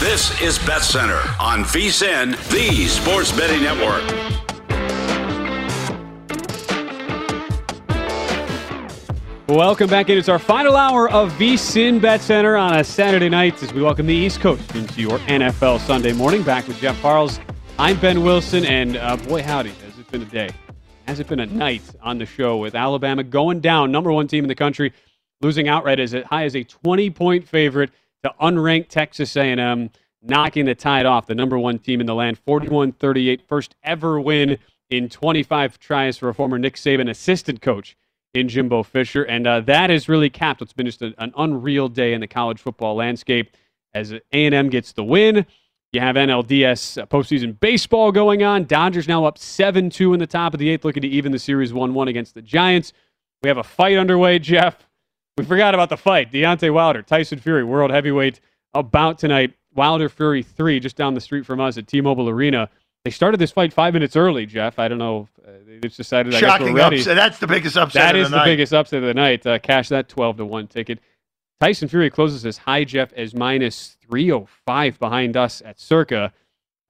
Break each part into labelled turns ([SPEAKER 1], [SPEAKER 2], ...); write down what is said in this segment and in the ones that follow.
[SPEAKER 1] This is Bet Center on VSIN, the Sports Betting Network.
[SPEAKER 2] Welcome back in. It's our final hour of VSIN Bet Center on a Saturday night as we welcome the East Coast into your NFL Sunday morning. Back with Jeff Parles. I'm Ben Wilson, and uh, boy, howdy, has it been a day. Has it been a night on the show with Alabama going down, number one team in the country, losing outright as high as a 20-point favorite to unranked Texas A&M, knocking the Tide off, the number one team in the land, 41-38, first ever win in 25 tries for a former Nick Saban assistant coach in Jimbo Fisher, and uh, that has really capped what's been just a, an unreal day in the college football landscape as A&M gets the win. You have NLDS uh, postseason baseball going on. Dodgers now up 7 2 in the top of the eighth, looking to even the series 1 1 against the Giants. We have a fight underway, Jeff. We forgot about the fight. Deontay Wilder, Tyson Fury, world heavyweight, about tonight. Wilder Fury 3, just down the street from us at T Mobile Arena. They started this fight five minutes early, Jeff. I don't know. If, uh, they just decided.
[SPEAKER 3] Shocking
[SPEAKER 2] I guess we're ready.
[SPEAKER 3] upset. That's the biggest upset.
[SPEAKER 2] That
[SPEAKER 3] of
[SPEAKER 2] is
[SPEAKER 3] the,
[SPEAKER 2] the biggest upset of the night. Uh, cash that 12 to 1 ticket. Tyson Fury closes as high, Jeff, as minus 305 behind us at Circa.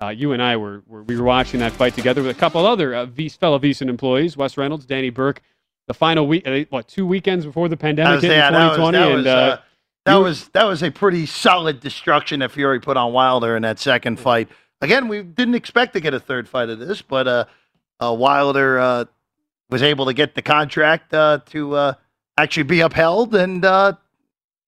[SPEAKER 2] Uh, you and I were, were we were watching that fight together with a couple other uh, v- fellow VSiN employees, Wes Reynolds, Danny Burke. The final week, uh, what two weekends before the pandemic hit
[SPEAKER 3] yeah,
[SPEAKER 2] in
[SPEAKER 3] that was,
[SPEAKER 2] 2020,
[SPEAKER 3] that
[SPEAKER 2] and
[SPEAKER 3] was,
[SPEAKER 2] uh,
[SPEAKER 3] uh, that
[SPEAKER 2] you-
[SPEAKER 3] was that was a pretty solid destruction that Fury put on Wilder in that second fight. Again, we didn't expect to get a third fight of this, but uh, uh, Wilder uh, was able to get the contract uh, to uh, actually be upheld, and uh,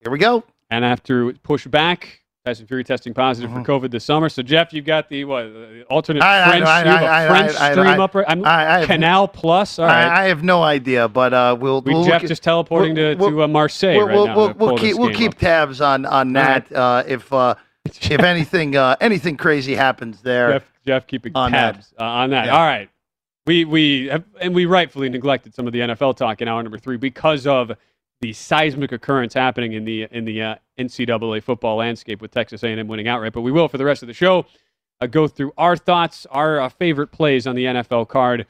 [SPEAKER 3] here we go.
[SPEAKER 2] and after it pushed back, Tyson Fury testing positive
[SPEAKER 3] Mhm.
[SPEAKER 2] for COVID this summer. So Jeff, you've got the what the alternate
[SPEAKER 3] I-
[SPEAKER 2] French,
[SPEAKER 3] I-
[SPEAKER 2] a
[SPEAKER 3] I-
[SPEAKER 2] French
[SPEAKER 3] I- I-
[SPEAKER 2] stream
[SPEAKER 3] I-
[SPEAKER 2] up. right- I'm,
[SPEAKER 3] I, I have,
[SPEAKER 2] Canal Plus. All right.
[SPEAKER 3] I, I have no idea, but uh, we'll,
[SPEAKER 2] we
[SPEAKER 3] we'll
[SPEAKER 2] Jeff just teleporting
[SPEAKER 3] we'll-
[SPEAKER 2] to,
[SPEAKER 3] we'll-
[SPEAKER 2] to uh, Marseille
[SPEAKER 3] we'll,
[SPEAKER 2] right now.
[SPEAKER 3] we'll, we'll keep we'll keep
[SPEAKER 2] up.
[SPEAKER 3] tabs on on
[SPEAKER 2] All right.
[SPEAKER 3] that. Uh, if uh, if anything uh, anything crazy happens there,
[SPEAKER 2] Jeff, Jeff keeping
[SPEAKER 3] on that.
[SPEAKER 2] tabs uh, on that.
[SPEAKER 3] Yeah.
[SPEAKER 2] All right. We we have, and we rightfully neglected some of the NFL talk in hour number three because of the seismic occurrence happening in the in the uh, NCAA football landscape with Texas A&M winning outright. But we will for the rest of the show uh, go through our thoughts, our uh, favorite plays on the NFL card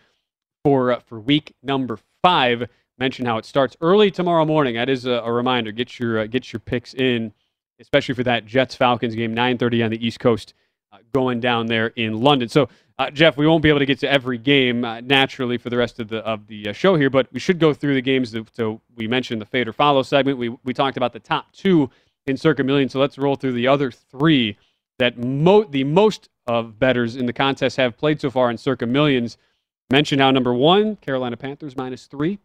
[SPEAKER 2] for uh, for week number five. Mention how it starts early tomorrow morning. That is a, a reminder. Get your uh, get your picks in, especially for that Jets Falcons game, 9:30 on the East Coast, uh, going down there in London. So, uh, Jeff, we won't be able to get to every game uh, naturally for the rest of the of the uh, show here, but we should go through the games. That, so we mentioned the fade or follow segment. We we talked about the top two in Circa Million. So let's roll through the other three that mo- the most of betters in the contest have played so far in Circa Millions. Mentioned how number one, Carolina Panthers minus three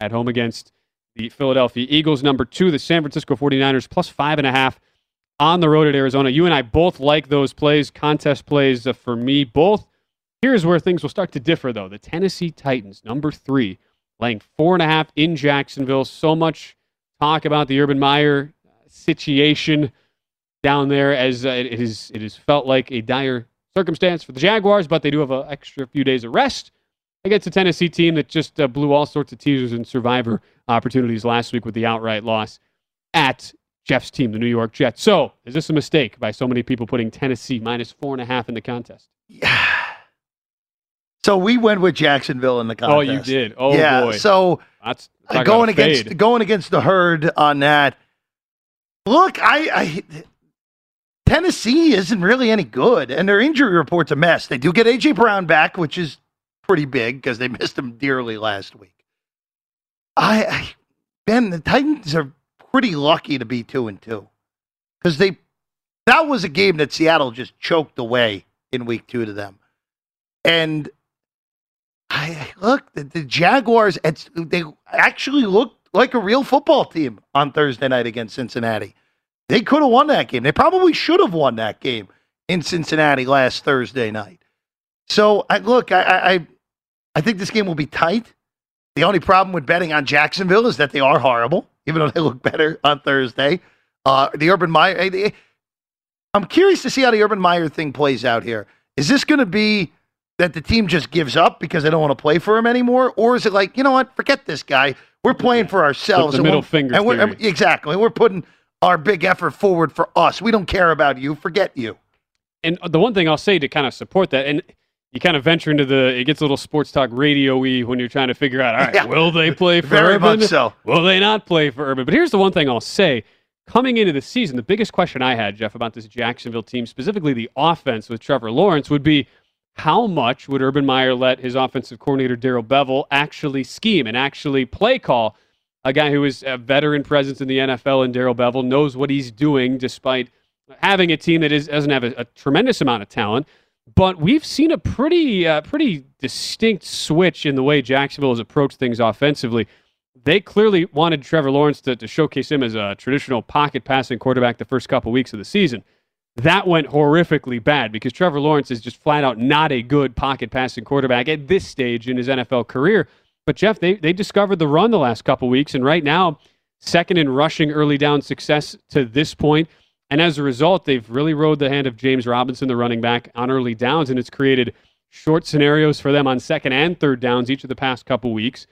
[SPEAKER 2] at home against the Philadelphia Eagles. Number two, the San Francisco 49ers, plus five and a half on the road at Arizona. You and I both like those plays, contest plays uh, for me. Both. Here's where things will start to differ, though. The Tennessee Titans, number three, laying four and a half in Jacksonville. So much talk about the Urban Meyer situation down there, as uh, it is it is felt like a dire circumstance for the Jaguars, but they do have an extra few days of rest against a Tennessee team that just uh, blew all sorts of teasers and survivor opportunities last week with the outright loss at Jeff's team, the New York Jets. So, is this a mistake by so many people putting Tennessee minus four and a half in the contest?
[SPEAKER 3] Yeah. So we went with Jacksonville in the contest.
[SPEAKER 2] Oh, you did. Oh
[SPEAKER 3] yeah.
[SPEAKER 2] boy.
[SPEAKER 3] So
[SPEAKER 2] That's
[SPEAKER 3] going against
[SPEAKER 2] fade.
[SPEAKER 3] going against the herd on that. Look, I, I Tennessee isn't really any good, and their injury report's a mess. They do get AJ Brown back, which is pretty big because they missed him dearly last week. I, I Ben, the Titans are pretty lucky to be two and two because they that was a game that Seattle just choked away in week two to them, and I look the, the Jaguars. They actually looked like a real football team on Thursday night against Cincinnati. They could have won that game. They probably should have won that game in Cincinnati last Thursday night. So I look, I, I- I think this game will be tight. The only problem with betting on Jacksonville is that they are horrible, even though they look better on Thursday. Uh, the Urban Meyer. eh, I'm curious to see how the Urban Meyer thing plays out here. Is this going to be that the team just gives up because they don't want to play for him anymore, or is it like you know what, forget this guy, we're playing for ourselves,
[SPEAKER 2] the
[SPEAKER 3] and
[SPEAKER 2] middle finger
[SPEAKER 3] and we're, and- exactly, we're putting our big effort forward for us. We don't care about you. Forget you.
[SPEAKER 2] and the one thing I'll say to kind of support that, and you kind of venture into the, it gets a little sports talk radio-y when you're trying to figure out, all right,
[SPEAKER 3] Yeah.
[SPEAKER 2] will they play for
[SPEAKER 3] Very
[SPEAKER 2] Urban?
[SPEAKER 3] much so.
[SPEAKER 2] Will they not play for Urban? But here's the one thing I'll say. Coming into the season, the biggest question I had, Jeff, about this Jacksonville team, specifically the offense with Trevor Lawrence, would be how much would Urban Meyer let his offensive coordinator, Darrell Bevell, actually scheme and actually play call a guy who is a veteran presence in the NFL and Darrell Bevell knows what he's doing despite having a team that is, doesn't have a, a tremendous amount of talent. But we've seen a pretty, uh, pretty distinct switch in the way Jacksonville has approached things offensively. They clearly wanted Trevor Lawrence to, to showcase him as a traditional pocket passing quarterback the first couple weeks of the season. That went horrifically bad because Trevor Lawrence is just flat out not a good pocket passing quarterback at this stage in his NFL career. But Jeff, they they discovered the run the last couple weeks, and right now, second in rushing early down success to this point. And as a result, they've really rode the hand of James Robinson, the running back, on early downs, and it's created short scenarios for them on second and third downs each of the past couple weeks.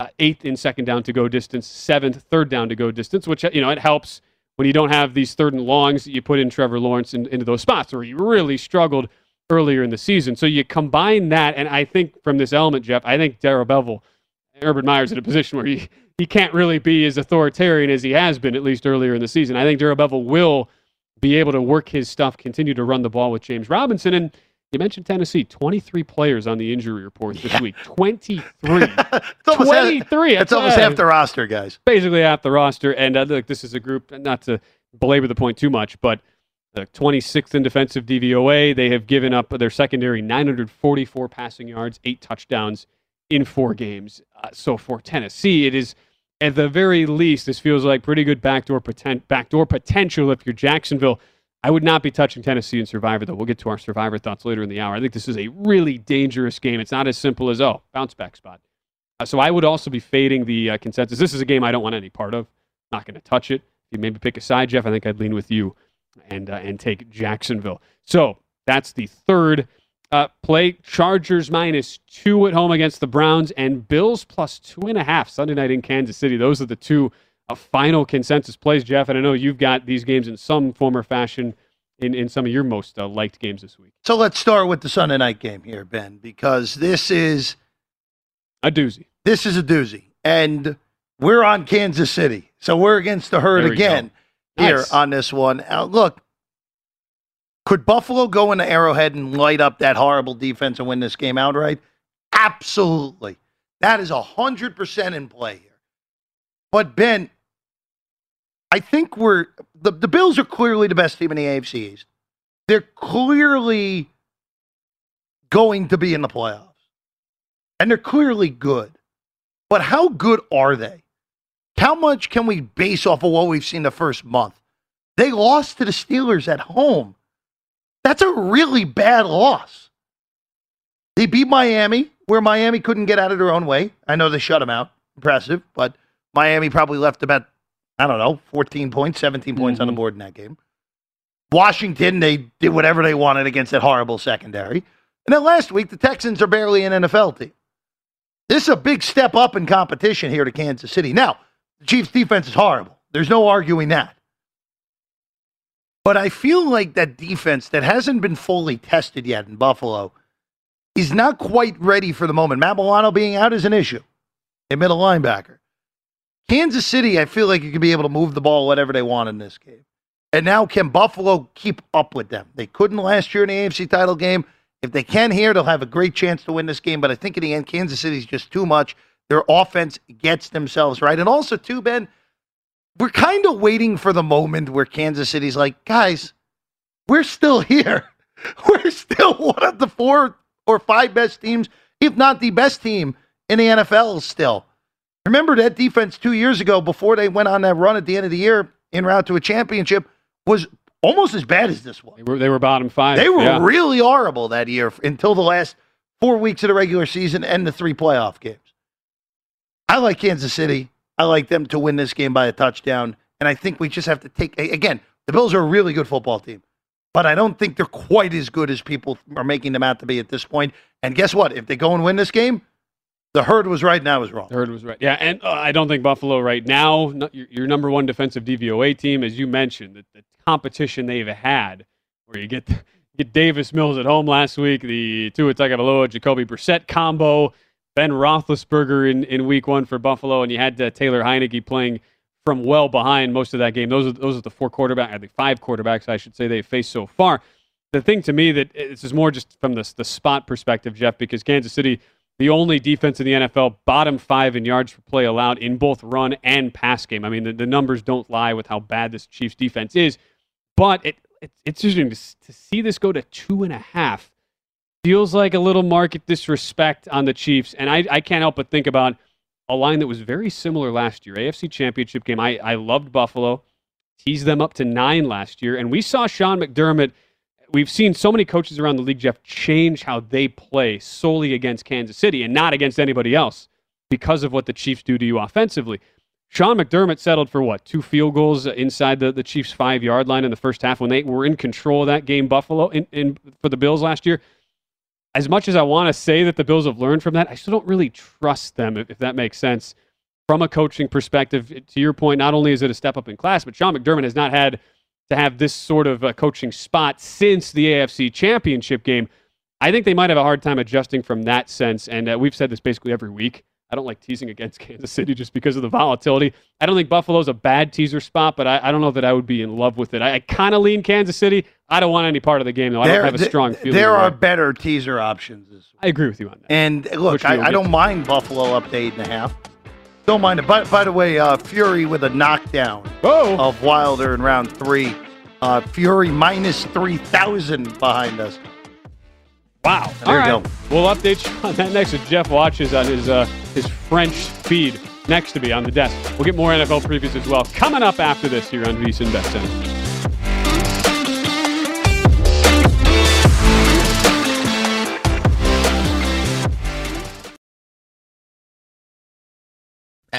[SPEAKER 2] Uh, eighth in second down to go distance, seventh third down to go distance, which you know it helps when you don't have these third and longs that you put in Trevor Lawrence in, into those spots where he really struggled earlier in the season. So you combine that, and I think from this element, Jeff, I think Darrell Bevell, Urban Meyer's in a position where he, he can't really be as authoritarian as he has been, at least earlier in the season. I think Darrell Bevell will be able to work his stuff, continue to run the ball with James Robinson. And you mentioned Tennessee, 23 players on the injury report this week. 23.
[SPEAKER 3] It's almost half-
[SPEAKER 2] 23.
[SPEAKER 3] It's almost half the roster, guys.
[SPEAKER 2] basically half the roster. And uh, look, this is a group, not to belabor the point too much, but the 26th in defensive DVOA. They have given up their secondary 944 passing yards, eight touchdowns in four games. Uh, so for Tennessee, it is at the very least, this feels like pretty good backdoor poten- backdoor potential if you're Jacksonville. I would not be touching Tennessee in Survivor, though. We'll get to our Survivor thoughts later in the hour. I think this is a really dangerous game. It's not as simple as, oh, bounce back spot. Uh, so I would also be fading the uh, consensus. This is a game I don't want any part of. Not going to touch it. If you maybe pick a side, Jeff, I think I'd lean with you and uh, and take Jacksonville. So that's the third uh, play. Chargers minus two at home against the Browns and Bills plus two and a half Sunday night in Kansas City. Those are the two uh, final consensus plays, Jeff. And I know you've got these games in some form or fashion in, in some of your most uh, liked games this week.
[SPEAKER 3] So let's start with the Sunday night game here, Ben, because this is
[SPEAKER 2] A doozy.
[SPEAKER 3] this is a doozy, and we're on Kansas City, so we're against the herd again
[SPEAKER 2] go.
[SPEAKER 3] here
[SPEAKER 2] Nice.
[SPEAKER 3] on this one. Uh, look, could Buffalo go into Arrowhead and light up that horrible defense and win this game outright? Absolutely, that is hundred percent in play here. But Ben, I think we're the the Bills are clearly the best team in the AFC East. They're clearly going to be in the playoffs. And they're clearly good. But how good are they? how much can we base off of what we've seen the first month? They lost to the Steelers at home. That's a really bad loss. They beat Miami, where Miami couldn't get out of their own way. I know they shut them out. Impressive. But Miami probably left about, I don't know, 14 points, 17 points mm-hmm. on the board in that game. Washington, they did whatever they wanted against that horrible secondary. And then last week, the Texans are barely an NFL team. This is a big step up in competition here to Kansas City. Now, the Chiefs' defense is horrible. There's no arguing that. But I feel like that defense that hasn't been fully tested yet in Buffalo is not quite ready for the moment. Matt Milano being out is an issue. A middle linebacker. Kansas City, I feel like you can be able to move the ball whatever they want in this game. And now, can Buffalo keep up with them? They couldn't last year in the AFC title game. If they can here, they'll have a great chance to win this game. But I think in the end, Kansas City's just too much. Their offense gets themselves right. And also, too, Ben, we're kind of waiting for the moment where Kansas City's like, guys, we're still here. We're still one of the four or five best teams, if not the best team in the NFL still. Remember that defense two years ago before they went on that run at the end of the year in route to a championship was almost as bad as this one.
[SPEAKER 2] They were, they were bottom five.
[SPEAKER 3] They were yeah. really horrible that year until the last four weeks of the regular season and the three playoff games. I like Kansas City. I like them to win this game by a touchdown. And I think we just have to take, again, the Bills are a really good football team, but I don't think they're quite as good as people are making them out to be at this point. And guess what? If they go and win this game, the herd was right I was wrong.
[SPEAKER 2] The herd was right. Yeah, and uh, I don't think Buffalo right now, your, your, number one defensive DVOA team, as you mentioned, the, the competition they've had, where you get get Davis Mills at home last week, the Tua Tagovailoa, Jacoby Brissett combo, Ben Roethlisberger in, in week one for Buffalo, and you had uh, Taylor Heinicke playing from well behind most of that game. Those are those are the four quarterbacks, I think five quarterbacks, I should say, they've faced so far. The thing to me that uh, this is more just from the, the spot perspective, Jeff, because Kansas City, the only defense in the NFL, bottom five in yards per play allowed in both run and pass game. I mean, the, the numbers don't lie with how bad this Chiefs defense is. But it, it it's interesting to, to see this go to two and a half. Feels like a little market disrespect on the Chiefs. And I, I can't help but think about a line that was very similar last year. AFC Championship game. I, I loved Buffalo, teased them up to nine last year. And we saw Sean McDermott. We've seen so many coaches around the league, Jeff, change how they play solely against Kansas City and not against anybody else because of what the Chiefs do to you offensively. Sean McDermott settled for what two field goals inside the, the Chiefs' five yard line in the first half when they were in control of that game. Buffalo in, in for the Bills last year. As much as I want to say that the Bills have learned from that, I still don't really trust them if, if that makes sense from a coaching perspective. To your point, not only is it a step up in class, but Sean McDermott has not had to have this sort of a coaching spot since the AFC Championship game. I think they might have a hard time adjusting from that sense, and uh, we've said this basically every week I don't like teasing against Kansas City just because of the volatility. I don't think Buffalo's a bad teaser spot, but I, I don't know that I would be in love with it. I, I kind of lean Kansas City. I don't want any part of the game, though. I there, don't have a strong feeling.
[SPEAKER 3] There are better teaser options.
[SPEAKER 2] I agree with you on that.
[SPEAKER 3] And look, I, I don't mind Buffalo up to eight and a half. Don't mind it. By, by the way, uh, Fury with a knockdown
[SPEAKER 2] oh.
[SPEAKER 3] of Wilder in round three. Uh, Fury minus 3,000 behind us.
[SPEAKER 2] Wow. There All right. Go. We'll update you on that next as Jeff watches on his uh, his French feed next to me on the desk. We'll get more NFL previews as well coming up after this here on VSIN Bet Center.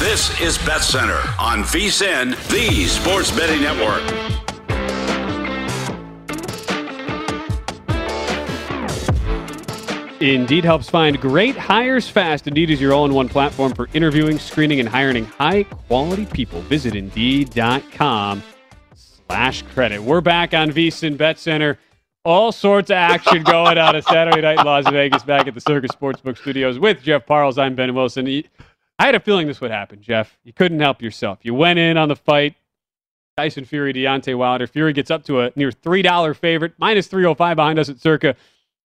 [SPEAKER 1] This is Bet Center on VSIN, the Sports Betting Network.
[SPEAKER 2] Indeed helps find great hires fast. Indeed is your all-in-one platform for interviewing, screening, and hiring high-quality people. Visit Indeed.com slash credit. We're back on VSIN Bet Center. All sorts of action going on a Saturday night in Las Vegas back at the Circa Sportsbook Studios with Jeff Parles. I'm Ben Wilson. I had a feeling this would happen, Jeff. You couldn't help yourself. You went in on the fight. Tyson Fury, Deontay Wilder. Fury gets up to a near $3 favorite, minus 305 behind us at Circa.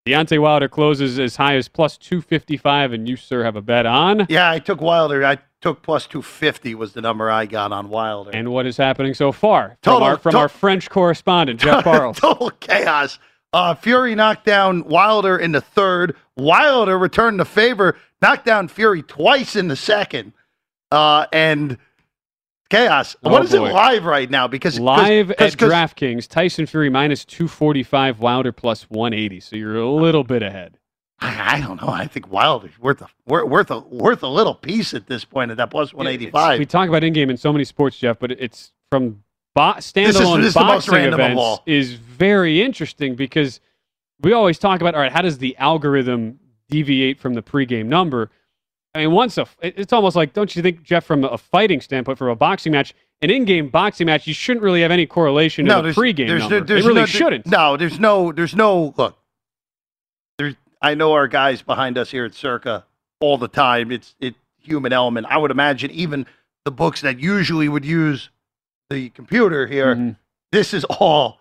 [SPEAKER 2] Deontay Wilder closes as high as plus 255, and you, sir, have a bet on.
[SPEAKER 3] Yeah, I took Wilder. I took plus 250 was the number I got on Wilder.
[SPEAKER 2] And what is happening so far from, our, from
[SPEAKER 3] to-
[SPEAKER 2] our French correspondent, Jeff Parles?
[SPEAKER 3] Total chaos. Uh, Fury knocked down Wilder in the third. Wilder returned the favor, knocked down Fury twice in the second. Uh, and chaos.
[SPEAKER 2] Oh,
[SPEAKER 3] what is
[SPEAKER 2] boy.
[SPEAKER 3] it live right now? Because
[SPEAKER 2] Live
[SPEAKER 3] cause,
[SPEAKER 2] at
[SPEAKER 3] cause,
[SPEAKER 2] DraftKings, Tyson Fury minus 245, Wilder plus 180. So you're a little bit ahead.
[SPEAKER 3] I, I don't know. I think Wilder's worth a wor- worth a worth a little piece at this point at that plus one eighty
[SPEAKER 2] We talk about in-game in so many sports, Jeff, but it's from bo- standalone
[SPEAKER 3] this is most
[SPEAKER 2] boxing events is very interesting because we always talk about all right, how does the algorithm deviate from the pregame number? I mean, once a it's almost like don't you think, Jeff, from a fighting standpoint, from a boxing match, an in-game boxing match, you shouldn't really have any correlation to the pregame number.
[SPEAKER 3] there's
[SPEAKER 2] really
[SPEAKER 3] no,
[SPEAKER 2] shouldn't.
[SPEAKER 3] No, there's no, there's no. Look, there's. I know our guys behind us here at Circa all the time. It's it human element. I would imagine even the books that usually would use the computer here.
[SPEAKER 2] Mhm.
[SPEAKER 3] This is all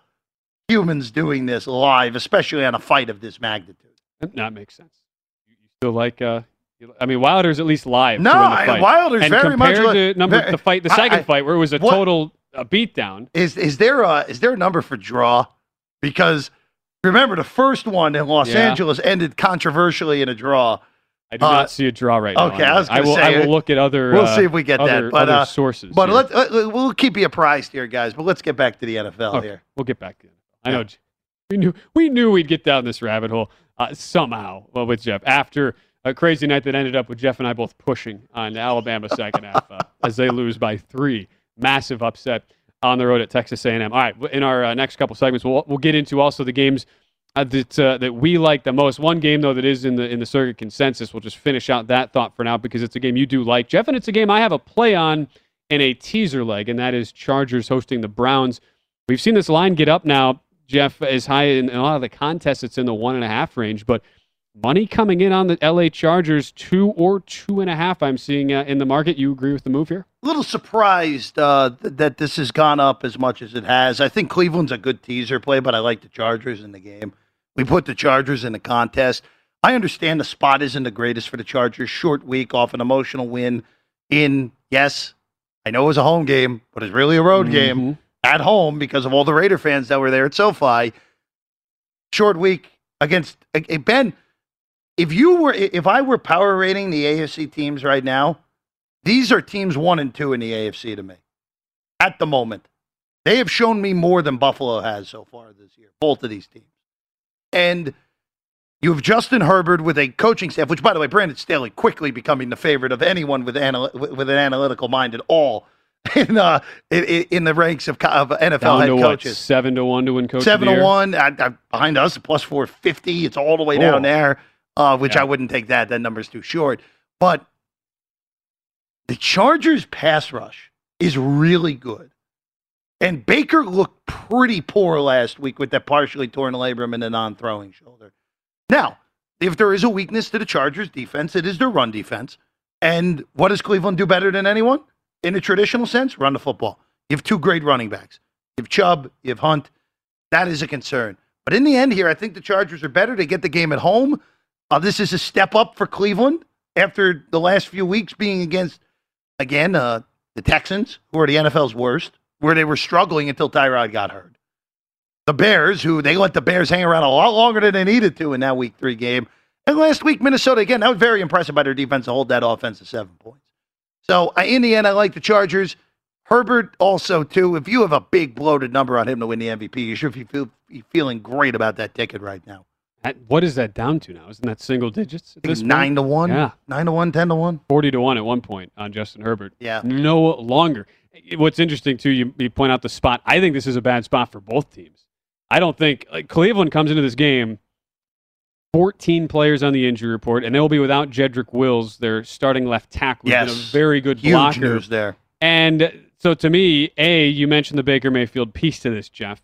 [SPEAKER 3] humans doing this live, especially on a fight of this magnitude.
[SPEAKER 2] That makes sense. You still like? Uh, I mean, Wilder's at least live.
[SPEAKER 3] No, I-. Wilder's
[SPEAKER 2] and
[SPEAKER 3] very much
[SPEAKER 2] compared
[SPEAKER 3] li-
[SPEAKER 2] to number
[SPEAKER 3] very-
[SPEAKER 2] the fight, the second
[SPEAKER 3] I-
[SPEAKER 2] fight where it was a
[SPEAKER 3] what-
[SPEAKER 2] total uh, beatdown.
[SPEAKER 3] Is is there a is there a number for draw? Because remember the first one in Los
[SPEAKER 2] Yeah.
[SPEAKER 3] Angeles ended controversially in a draw.
[SPEAKER 2] I do
[SPEAKER 3] Uh,
[SPEAKER 2] not see a draw right now.
[SPEAKER 3] okay, I was gonna
[SPEAKER 2] will.
[SPEAKER 3] say,
[SPEAKER 2] I will look at other.
[SPEAKER 3] We'll
[SPEAKER 2] uh,
[SPEAKER 3] see if we get
[SPEAKER 2] other,
[SPEAKER 3] that. But
[SPEAKER 2] other
[SPEAKER 3] uh,
[SPEAKER 2] sources.
[SPEAKER 3] but let, let- we'll keep you apprised here, guys. But let's get back to the NFL
[SPEAKER 2] Okay,
[SPEAKER 3] here.
[SPEAKER 2] We'll get back to it. I know. We knew we knew we'd get down this rabbit hole uh, somehow. Well, with Jeff after a crazy night that ended up with Jeff and I both pushing on Alabama second half uh, as they lose by three, massive upset on the road at Texas A&M. All right, in our uh, next couple segments, we'll we'll get into also the games uh, that uh, that we like the most. One game though that is in the in the Circa consensus. We'll just finish out that thought for now because it's a game you do like, Jeff, and it's a game I have a play on in a teaser leg, and that is Chargers hosting the Browns. We've seen this line get up now, Jeff, as high in, in a lot of the contests. It's in the one and a half range, but money coming in on the LA Chargers, two or two and a half. I'm seeing uh, in the market. You agree with the move here?
[SPEAKER 3] A little surprised uh, th- that this has gone up as much as it has. I think Cleveland's a good teaser play, but I like the Chargers in the game. We put the Chargers in the contest. I understand the spot isn't the greatest for the Chargers. Short week off an emotional win in, yes, I know it was a home game, but it's really a road game
[SPEAKER 2] Mhm.
[SPEAKER 3] at home because of all the Raider fans that were there at SoFi. Short week against Ben. If you were, if I were power rating the AFC teams right now, these are teams one and two in the AFC to me at the moment. They have shown me more than Buffalo has so far this year, both of these teams. And you have Justin Herbert with a coaching staff, which, by the way, Brandon Staley quickly becoming the favorite of anyone with, anal- with an analytical mind at all in uh, in, in the ranks of, of NFL
[SPEAKER 2] Down
[SPEAKER 3] head
[SPEAKER 2] to what?
[SPEAKER 3] coaches.
[SPEAKER 2] Seven to one to win coach.
[SPEAKER 3] Seven to one I, I, behind us, plus four fifty. It's all the way down
[SPEAKER 2] Oh.
[SPEAKER 3] there, uh, which
[SPEAKER 2] Yeah.
[SPEAKER 3] I wouldn't take that. That number's too short. But the Chargers' pass rush is really good, and Baker looked pretty poor last week with that partially torn labrum and the non-throwing shoulder. Now, if there is a weakness to the Chargers' defense, it is their run defense. And what does Cleveland do better than anyone in a traditional sense? Run the football. You have two great running backs. You have Chubb, you have Hunt. That is a concern. But in the end, here, I think the Chargers are better. They get the game at home. Uh, this is a step up for Cleveland after the last few weeks being against, again, uh, the Texans, who are the NFL's worst, where they were struggling until Tyrod got hurt. The Bears, who they let the Bears hang around a lot longer than they needed to in that week three game. And last week, Minnesota, again, that was very impressive by their defense to hold that offense to seven points. So in the end, I like the Chargers. Herbert also too. If you have a big bloated number on him to win the MVP, you should be, feel, feeling great about that ticket right now.
[SPEAKER 2] That- what is that down to now? Isn't that single digits? At
[SPEAKER 3] it's
[SPEAKER 2] point?
[SPEAKER 3] nine to one.
[SPEAKER 2] Yeah.
[SPEAKER 3] nine to one, ten to one.
[SPEAKER 2] 40 to 1 at one point on Justin Herbert.
[SPEAKER 3] Yeah.
[SPEAKER 2] No longer. What's interesting, too, you, you point out the spot. I think this is a bad spot for both teams. I don't think like, Cleveland comes into this game 14 players on the injury report, and they will be without Jedrick Wills, their starting left tackle.
[SPEAKER 3] Yes.
[SPEAKER 2] a very good
[SPEAKER 3] Huge
[SPEAKER 2] blocker.
[SPEAKER 3] news there.
[SPEAKER 2] And so to me, A, you mentioned the Baker Mayfield piece to this, Jeff.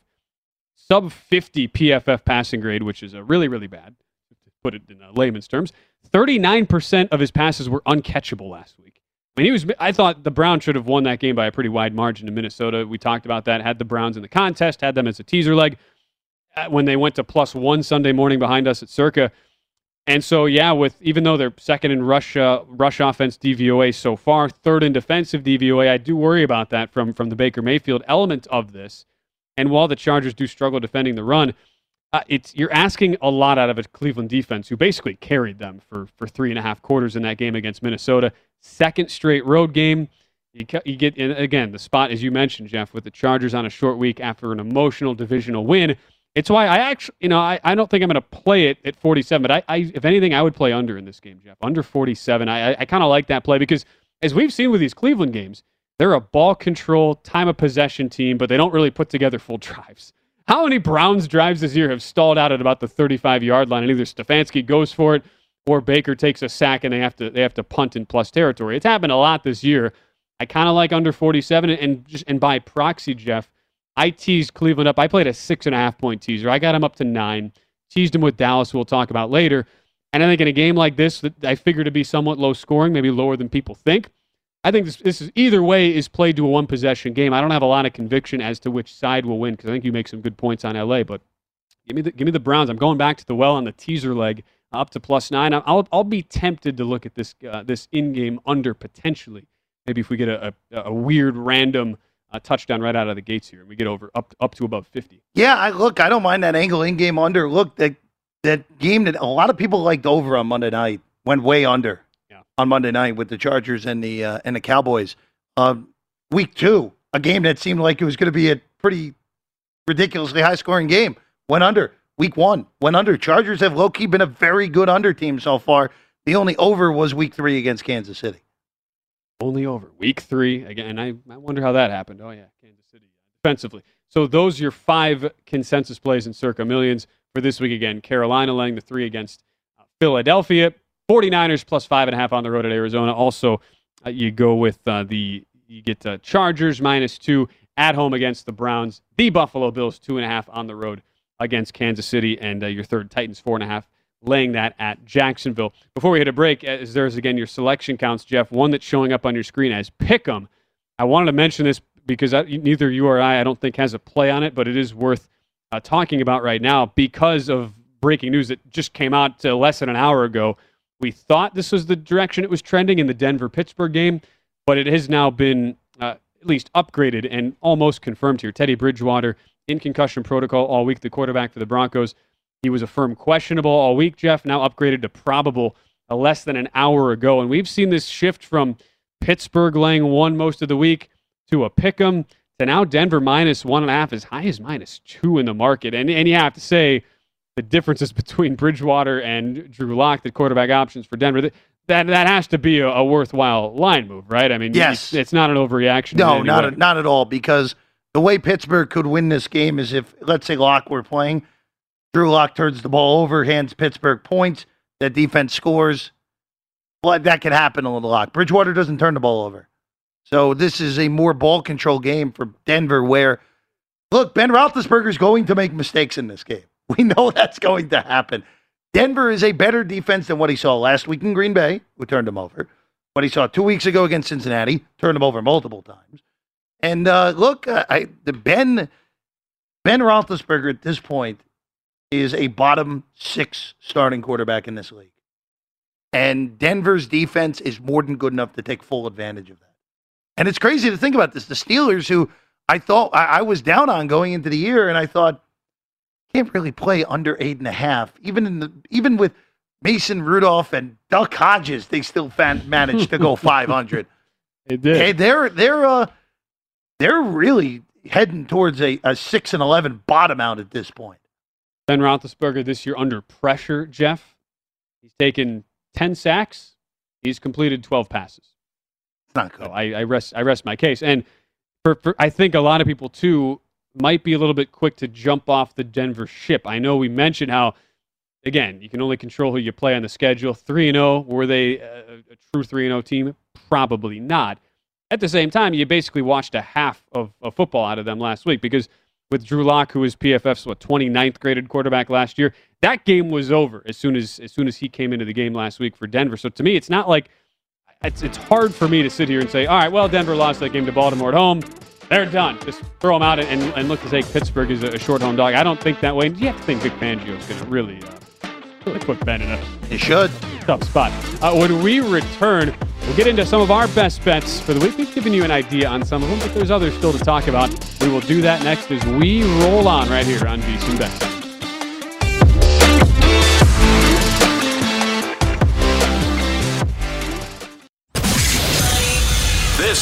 [SPEAKER 2] Sub 50 PFF passing grade, which is a really, really bad, to put it in uh, layman's terms. 39% of his passes were uncatchable last week. I mean, he was. I thought the Browns should have won that game by a pretty wide margin in Minnesota. We talked about that. Had the Browns in the contest, had them as a teaser leg uh, when they went to plus one Sunday morning behind us at Circa. And so, yeah, with even though they're second in rush uh, rush offense DVOA so far, third in defensive DVOA, I do worry about that from from the Baker Mayfield element of this. And while the Chargers do struggle defending the run, uh, it's you're asking a lot out of a Cleveland defense who basically carried them for for three and a half quarters in that game against Minnesota. Second straight road game. You, you get in again the spot as you mentioned, Jeff, with the Chargers on a short week after an emotional divisional win. It's why I actually, you know, I, I don't think I'm going to play it at 47, but I, I, if anything, I would play under in this game, Jeff. Under 47. I, I, I kind of like that play because as we've seen with these Cleveland games, they're a ball control, time of possession team, but they don't really put together full drives. How many Browns drives this year have stalled out at about the 35 yard line, and either Stefanski goes for it or Baker takes a sack and they have to they have to punt in plus territory. It's happened a lot this year. I kind of like under 47, and just and by proxy, Jeff, I teased Cleveland up. I played a six and a half point teaser. I got him up to nine. Teased him with Dallas, we'll talk about later. And I think in a game like this, that I figure to be somewhat low scoring, maybe lower than people think. I think this, this is either way is played to a one possession game. I don't have a lot of conviction as to which side will win because I think you make some good points on LA. But give me the give me the Browns. I'm going back to the well on the teaser leg up to plus nine. I'll I'll be tempted to look at this uh, this in game under potentially. Maybe if we get a, a, a weird random uh, touchdown right out of the gates here and we get over up up to above 50.
[SPEAKER 3] Yeah, I look. I don't mind that angle in game under. Look, that that game that a lot of people liked over on Monday night went way under. On Monday night with the Chargers and the uh, and the Cowboys. Um, week two, a game that seemed like it was going to be a pretty ridiculously high scoring game went under. Week one went under. Chargers have low key been a very good under team so far. The only over was week three against Kansas City.
[SPEAKER 2] Only over week three again. I, I wonder how that happened. Oh yeah, Kansas City defensively. So those are your five consensus plays in circa millions for this week again. Carolina laying the three against uh, Philadelphia. 49ers plus five and a half on the road at Arizona. Also, uh, you go with uh, the you get uh, Chargers minus two at home against the Browns. The Buffalo Bills two and a half on the road against Kansas City, and uh, your third Titans four and a half laying that at Jacksonville. Before we hit a break, as there's again your selection counts, Jeff. One that's showing up on your screen as Pick'em. I wanted to mention this because I, neither you or I, I don't think, has a play on it, but it is worth uh, talking about right now because of breaking news that just came out uh, less than an hour ago. We thought this was the direction it was trending in the Denver Pittsburgh game, but it has now been uh, at least upgraded and almost confirmed here. Teddy Bridgewater in concussion protocol all week, the quarterback for the Broncos. He was a firm questionable all week, Jeff, now upgraded to probable uh, less than an hour ago. And we've seen this shift from Pittsburgh laying one most of the week to a pick 'em to now Denver minus one and a half, as high as minus two in the market. And, and you have to say the differences between Bridgewater and Drew Lock, the quarterback options for Denver. That, that, that has to be a, a worthwhile line move, right? I mean,
[SPEAKER 3] Yes.
[SPEAKER 2] it's, it's not an overreaction.
[SPEAKER 3] No, not at, not at all. Because the way Pittsburgh could win this game is if, let's say, Lock were playing, Drew Lock turns the ball over, hands Pittsburgh points, that defense scores. Well, that could happen a little Lock. Bridgewater doesn't turn the ball over, so this is a more ball control game for Denver. Where, look, Ben Roethlisberger is going to make mistakes in this game. We know that's going to happen. Denver is a better defense than what he saw last week in Green Bay, who turned him over. What he saw two weeks ago against Cincinnati, turned him over multiple times. And uh, look, I, I Ben Ben Roethlisberger at this point is a bottom six starting quarterback in this league, and Denver's defense is more than good enough to take full advantage of that. And it's crazy to think about this. The Steelers, who I thought I, I was down on going into the year, and I thought can't really play under eight and a half, even in the even with Mason Rudolph and Duck Hodges, they still fan, managed to go five hundred.
[SPEAKER 2] It did.
[SPEAKER 3] Hey, they're they're uh they're really heading towards a, a six and eleven bottom out at this point.
[SPEAKER 2] Ben Roethlisberger this year under pressure, Jeff. He's taken 10 sacks. He's completed 12 passes.
[SPEAKER 3] It's not good.
[SPEAKER 2] So I, I rest I rest my case. And for, for I think a lot of people too might be a little bit quick to jump off the Denver ship. I know we mentioned how again, you can only control who you play on the schedule. 3 and 0, were they a, a true 3 and 0 team? Probably not. At the same time, you basically watched a half of, of football out of them last week because with Drew Lock, who was PFF's what 29th graded quarterback last year, that game was over as soon as as soon as he came into the game last week for Denver. So to me, it's not like it's it's hard for me to sit here and say, all right, well, Denver lost that game to Baltimore at home. They're done. Just throw them out and, and look to take Pittsburgh as a, short home dog. I don't think that way. You have to think Vic Fangio is going to really, uh, really put Ben in a
[SPEAKER 3] You should.
[SPEAKER 2] tough spot. Uh, when we return, we'll get into some of our best bets for the week. We've given you an idea on some of them, but there's others still to talk about. We will do that next as we roll on right here on VC Bet.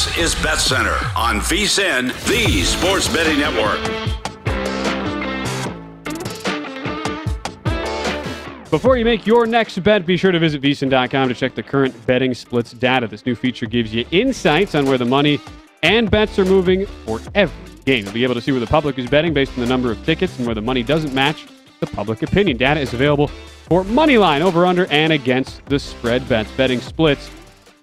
[SPEAKER 1] This is Bet Center on VSIN, the sports betting network.
[SPEAKER 2] Before you make your next bet, be sure to visit VSIN.com to check the current betting splits data. This new feature gives you insights on where the money and bets are moving for every game. You'll be able to see where the public is betting based on the number of tickets and where the money doesn't match the public opinion. Data is available for money line, over under, and against the spread bets. Betting splits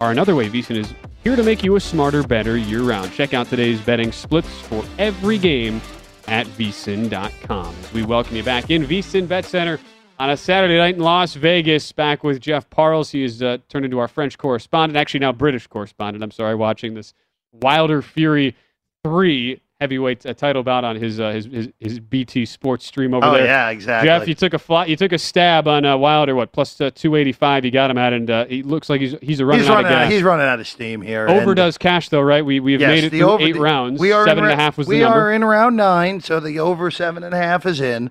[SPEAKER 2] are another way VSIN is here to make you a smarter, better year round. Check out today's betting splits for every game at vsin.com. We welcome you back in VSIN Bet Center on a Saturday night in Las Vegas, back with Jeff Parles. He has uh, turned into our French correspondent, actually now British correspondent. I'm sorry, watching this Wilder Fury 3 heavyweight uh, title bout on his, uh, his his his BT Sports stream over
[SPEAKER 3] Oh
[SPEAKER 2] there.
[SPEAKER 3] yeah, exactly.
[SPEAKER 2] Jeff, you took a fly, you took a stab on uh, Wilder. What plus uh, two eighty five? You got him at, and uh, he looks like he's he's a running
[SPEAKER 3] he's
[SPEAKER 2] out
[SPEAKER 3] running
[SPEAKER 2] of
[SPEAKER 3] out, he's running out of steam here.
[SPEAKER 2] over
[SPEAKER 3] and-
[SPEAKER 2] does cash though, right? We we have
[SPEAKER 3] Yes,
[SPEAKER 2] made it through
[SPEAKER 3] over-
[SPEAKER 2] eight
[SPEAKER 3] the-
[SPEAKER 2] rounds.
[SPEAKER 3] We are
[SPEAKER 2] Seven
[SPEAKER 3] in
[SPEAKER 2] and a half was
[SPEAKER 3] we
[SPEAKER 2] the number.
[SPEAKER 3] are in round nine, so the over seven and a half is in.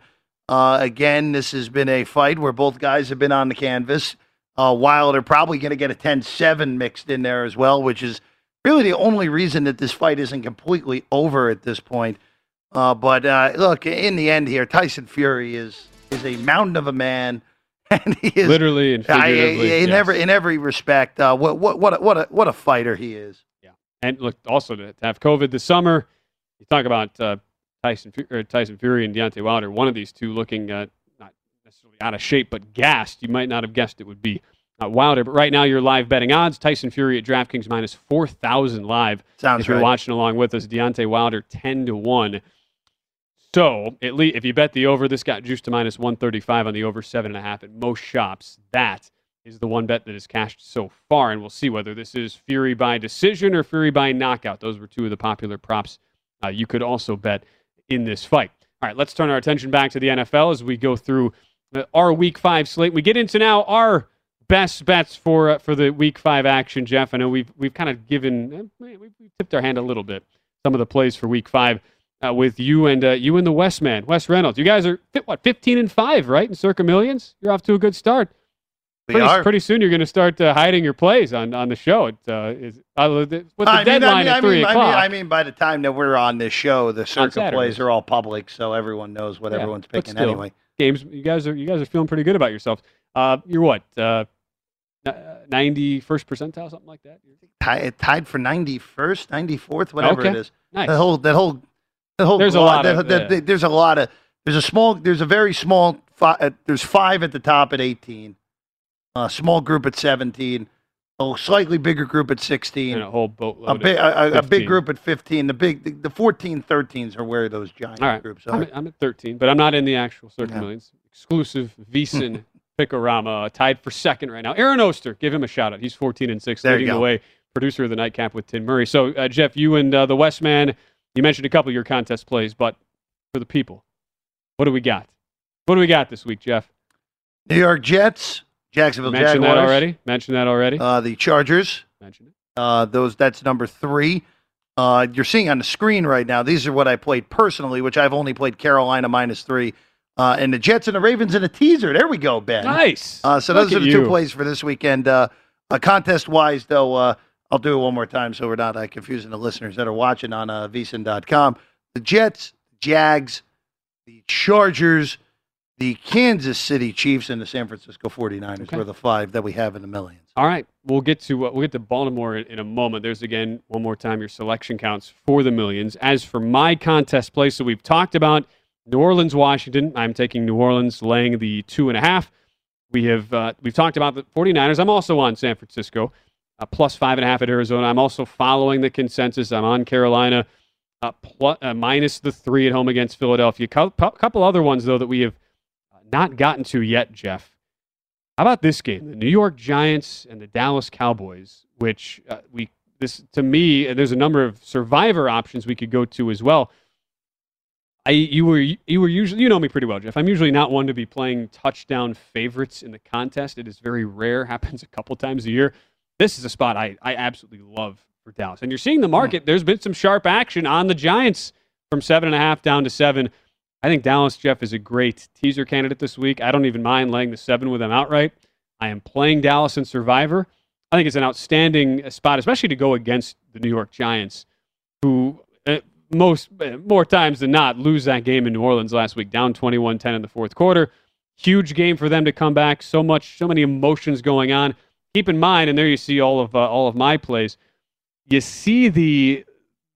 [SPEAKER 3] Uh, again, this has been a fight where both guys have been on the canvas. Uh, Wilder probably going to get a 10-7 mixed in there as well, which is really the only reason that this fight isn't completely over at this point. Uh, but uh, look, in the end here, Tyson Fury is is a mountain of a man, and he is
[SPEAKER 2] Literally and
[SPEAKER 3] I-
[SPEAKER 2] figuratively.
[SPEAKER 3] in
[SPEAKER 2] yes.
[SPEAKER 3] every in every respect. Uh, what what what a, what a what a fighter he is.
[SPEAKER 2] Yeah, and look, also to, have COVID this summer, you talk about uh, Tyson Tyson Fury and Deontay Wilder. One of these two looking uh, not necessarily out of shape, but gassed. You might not have guessed it would be uh, Wilder. But right now, your live betting odds: Tyson Fury at DraftKings minus four thousand live.
[SPEAKER 3] Sounds
[SPEAKER 2] if you're
[SPEAKER 3] right.
[SPEAKER 2] watching along with us, Deontay Wilder ten to one. So at least if you bet the over, this got juiced to minus one thirty five on the over seven and a half at most shops. That is the one bet that is cashed so far, and we'll see whether this is Fury by decision or Fury by knockout. Those were two of the popular props uh, you could also bet in this fight. All right, let's turn our attention back to the NFL as we go through our Week Five slate. We get into now our best bets for uh, for the Week Five action. Jeff, I know we've we've kind of given eh, we've, tipped our hand a little bit some of the plays for Week Five uh, with you and uh, you and the West man, Wes Reynolds. You guys are what fifteen and five, right? In Circa Millions, you're off to a good start. Pretty,
[SPEAKER 3] are.
[SPEAKER 2] pretty soon you're going to start uh, hiding your plays on, on the show. It uh, is uh, with the
[SPEAKER 3] I mean,
[SPEAKER 2] deadline
[SPEAKER 3] I mean,
[SPEAKER 2] at
[SPEAKER 3] I
[SPEAKER 2] three
[SPEAKER 3] mean, I
[SPEAKER 2] o'clock.
[SPEAKER 3] mean, I mean, by the time that we're on this show, the
[SPEAKER 2] Circa
[SPEAKER 3] plays are all public, so everyone knows what
[SPEAKER 2] Yeah,
[SPEAKER 3] everyone's picking
[SPEAKER 2] still.
[SPEAKER 3] anyway.
[SPEAKER 2] games. You guys are you guys are feeling pretty good about yourselves. Uh, you're what uh, ninety first percentile, something like that.
[SPEAKER 3] Tied, tied for ninety first, ninety fourth, whatever
[SPEAKER 2] Okay.
[SPEAKER 3] it is.
[SPEAKER 2] Nice.
[SPEAKER 3] That whole that whole that whole
[SPEAKER 2] There's a lot
[SPEAKER 3] that-
[SPEAKER 2] of,
[SPEAKER 3] that-
[SPEAKER 2] yeah.
[SPEAKER 3] there's a lot of there's a small there's a very small fi- uh, there's five at the top at 18 a small group at 17 a slightly bigger group at 16
[SPEAKER 2] and a whole boatload.
[SPEAKER 3] a big a, a- big group at 15 the big the, the 14 13s are where those giant
[SPEAKER 2] right,
[SPEAKER 3] groups
[SPEAKER 2] I'm
[SPEAKER 3] are
[SPEAKER 2] at, I'm at 13, but I'm not in the actual Circa
[SPEAKER 3] Yeah.
[SPEAKER 2] Millions. Exclusive VSIN Picorama, uh, tied for second right now. Aaron Oster, give him a shout out. He's 14 and six,
[SPEAKER 3] There
[SPEAKER 2] leading the way. Producer of the nightcap with Tim Murray. So, uh, Jeff, you and uh, the Westman, you mentioned a couple of your contest plays, but for the people, what do we got? What do we got this week, Jeff?
[SPEAKER 3] New York Jets Jacksonville
[SPEAKER 2] Mentioned
[SPEAKER 3] Jaguars
[SPEAKER 2] that already. Mentioned that already.
[SPEAKER 3] uh, the Chargers
[SPEAKER 2] Mentioned it.
[SPEAKER 3] Uh, those that's number three. Uh, you're seeing on the screen right now. These are what I played personally, which I've only played Carolina minus three, uh, and the Jets and the Ravens in a teaser. There we go, Ben.
[SPEAKER 2] Nice.
[SPEAKER 3] Uh, so
[SPEAKER 2] Look
[SPEAKER 3] those are the
[SPEAKER 2] you.
[SPEAKER 3] two plays for this weekend. Uh, uh, contest wise, though, uh, I'll do it one more time so we're not uh, confusing the listeners that are watching on uh, vsin.com. The Jets, Jags, the Chargers, the Kansas City Chiefs, and the San Francisco 49ers
[SPEAKER 2] Okay.
[SPEAKER 3] were the five that we have in the millions.
[SPEAKER 2] All right, we'll get to uh, we'll get to Baltimore in, in a moment. There's again one more time your selection counts for the millions. As for my contest play, so we've talked about New Orleans, Washington. I'm taking New Orleans, laying the two and a half. We have uh, we've talked about the 49ers. I'm also on San Francisco, uh, plus five and a half at Arizona. I'm also following the consensus. I'm on Carolina, uh, plus, uh, minus the three at home against Philadelphia. A couple other ones though that we have uh, not gotten to yet, Jeff. How about this game? The New York Giants and the Dallas Cowboys, which uh, we this to me, there's a number of survivor options we could go to as well. I you were you were usually you know me pretty well, Jeff. I'm usually not one to be playing touchdown favorites in the contest. It is very rare, happens a couple times a year. This is a spot I I absolutely love for Dallas, and you're seeing the market. There's been some sharp action on the Giants from seven and a half down to seven. I think Dallas Jeff is a great teaser candidate this week. I don't even mind laying the seven with them outright. I am playing Dallas in Survivor. I think it's an outstanding spot, especially to go against the New York Giants, who uh, most uh, more times than not lose that game in New Orleans last week, down 21-10 in the fourth quarter. Huge game for them to come back. So much, so many emotions going on. Keep in mind, and there you see all of uh, all of my plays. You see the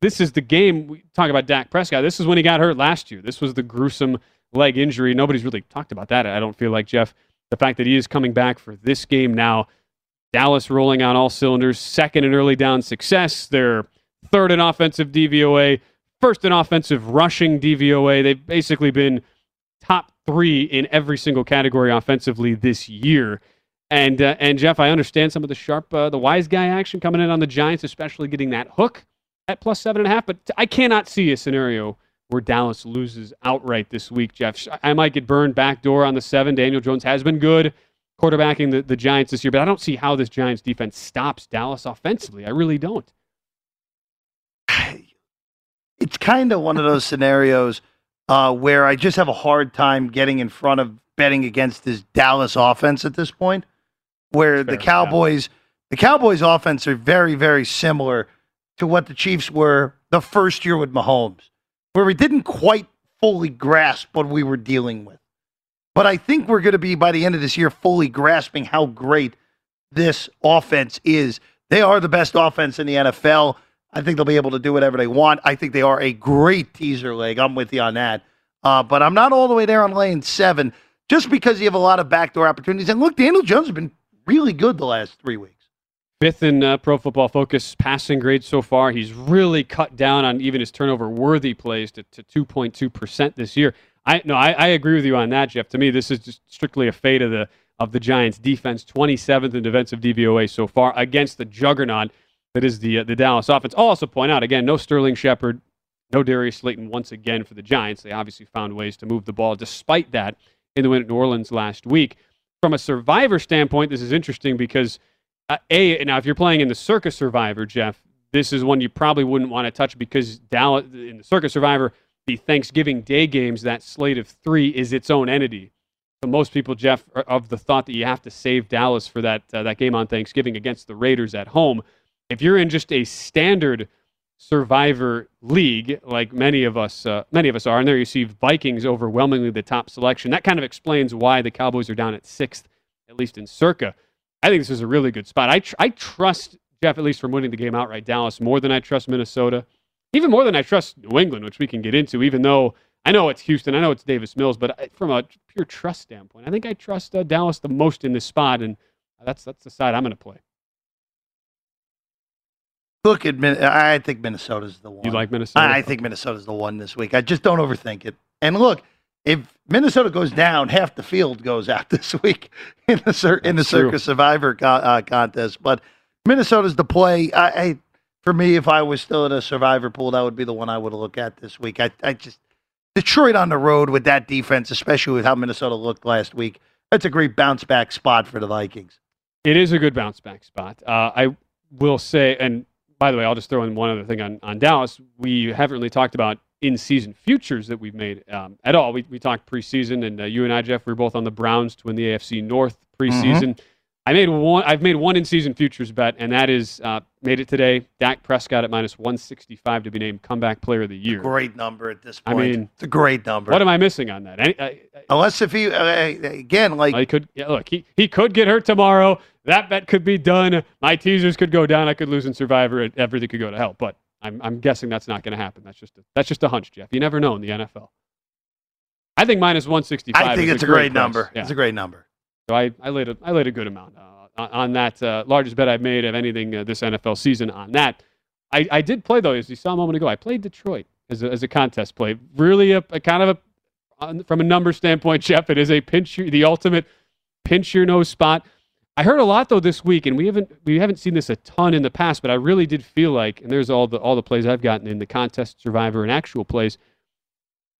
[SPEAKER 2] this is the game we talk about Dak Prescott. This is when he got hurt last year. This was the gruesome leg injury. Nobody's really talked about that. I don't feel like Jeff. The fact that he is coming back for this game now, Dallas rolling on all cylinders, second and early down success. They're third in offensive DVOA, first in offensive rushing DVOA. They've basically been top three in every single category offensively this year. And uh, and Jeff, I understand some of the sharp, uh, the wise guy action coming in on the Giants, especially getting that hook at plus seven and a half. But I cannot see a scenario where Dallas loses outright this week, Jeff. I might get burned backdoor on the seven. Daniel Jones has been good quarterbacking the, the Giants this year, but I don't see how this Giants defense stops Dallas offensively. I really don't.
[SPEAKER 3] It's kind of one of those scenarios uh, where I just have a hard time getting in front of betting against this Dallas offense at this point, where the
[SPEAKER 2] Fair, yeah.
[SPEAKER 3] Cowboys, the Cowboys offense are very, very similar to what the Chiefs were the first year with Mahomes, where we didn't quite fully grasp what we were dealing with. But I think we're going to be by the end of this year fully grasping how great this offense is. They are the best offense in the NFL. I think they'll be able to do whatever they want. I think they are a great teaser leg. I'm with you on that. Uh, but I'm not all the way there on lane seven just because you have a lot of backdoor opportunities. And look, Daniel Jones has been really good the last three weeks.
[SPEAKER 2] Fifth in uh, Pro Football Focus passing grade so far. He's really cut down on even his turnover worthy plays to, to 2.2% this year. I no, I, I agree with you on that, Jeff. To me, this is just strictly a fate of the of the Giants defense, 27th in defensive DVOA so far against the juggernaut that is the uh, the Dallas offense. I'll also point out again, no Sterling Shepard, no Darius Slayton once again for the Giants. They obviously found ways to move the ball despite that in the win at New Orleans last week. From a survivor standpoint, this is interesting because uh, a now if you're playing in the Circa Survivor, Jeff, this is one you probably wouldn't want to touch because Dallas in the Circa Survivor, the Thanksgiving Day games, that slate of three is its own entity. So most people, Jeff, are of the thought that you have to save Dallas for that uh, that game on Thanksgiving against the Raiders at home. If you're in just a standard Survivor league, like many of us, uh, many of us are, and there you see Vikings overwhelmingly the top selection. That kind of explains why the Cowboys are down at sixth, at least in Circa. I think this is a really good spot. I tr- I trust Jeff at least from winning the game outright. Dallas more than I trust Minnesota, even more than I trust New England, which we can get into. Even though I know it's Houston, I know it's Davis Mills, but from a pure trust standpoint, I think I trust uh, Dallas the most in this spot, and that's that's the side I'm going to play.
[SPEAKER 3] Look at Min- I think Minnesota's the one.
[SPEAKER 2] You like Minnesota?
[SPEAKER 3] I, I think Minnesota's the one this week. I just don't overthink it. And look, if Minnesota goes down, half the field goes out this week in the cir- in the Circa Survivor co- uh, contest. But Minnesota's the play. I, I, for me, if I was still in a Survivor pool, that would be the one I would look at this week. I, I just Detroit on the road with that defense, especially with how Minnesota looked last week. That's a great bounce back spot for the Vikings.
[SPEAKER 2] It is a good bounce back spot. Uh, I will say, and by the way, I'll just throw in one other thing on, on Dallas. We haven't really talked about in season futures that we've made um, at all. We, we talked preseason, and uh, you and I, Jeff, we were both on the Browns to win the AFC North preseason. Mm-hmm. I made one. I've made one in season futures bet, and that is uh, made it today. Dak Prescott at minus one sixty five to be named comeback player of the year.
[SPEAKER 3] Great number at this point.
[SPEAKER 2] I mean,
[SPEAKER 3] it's a great number.
[SPEAKER 2] What am I missing on that? Any, I,
[SPEAKER 3] Unless if he uh, again, like
[SPEAKER 2] he could yeah, look, he he could get hurt tomorrow. That bet could be done. My teasers could go down. I could lose in Survivor. Everything could go to hell. But I'm I'm guessing that's not going to happen. That's just a, that's just a hunch, Jeff. You never know in the NFL. I think minus one sixty five.
[SPEAKER 3] I think it's a, great, great number. Yeah. It's a great number.
[SPEAKER 2] So I, I laid a I laid a good amount uh, on that uh, largest bet I've made of anything uh, this NFL season on that. I, I did play though, as you saw a moment ago. I played Detroit as a, as a contest play. Really a, a kind of a from a number standpoint, Jeff. It is a pinch the ultimate pinch your nose spot. I heard a lot though this week, and we haven't we haven't seen this a ton in the past, but I really did feel like, and there's all the all the plays I've gotten in the contest survivor and actual plays.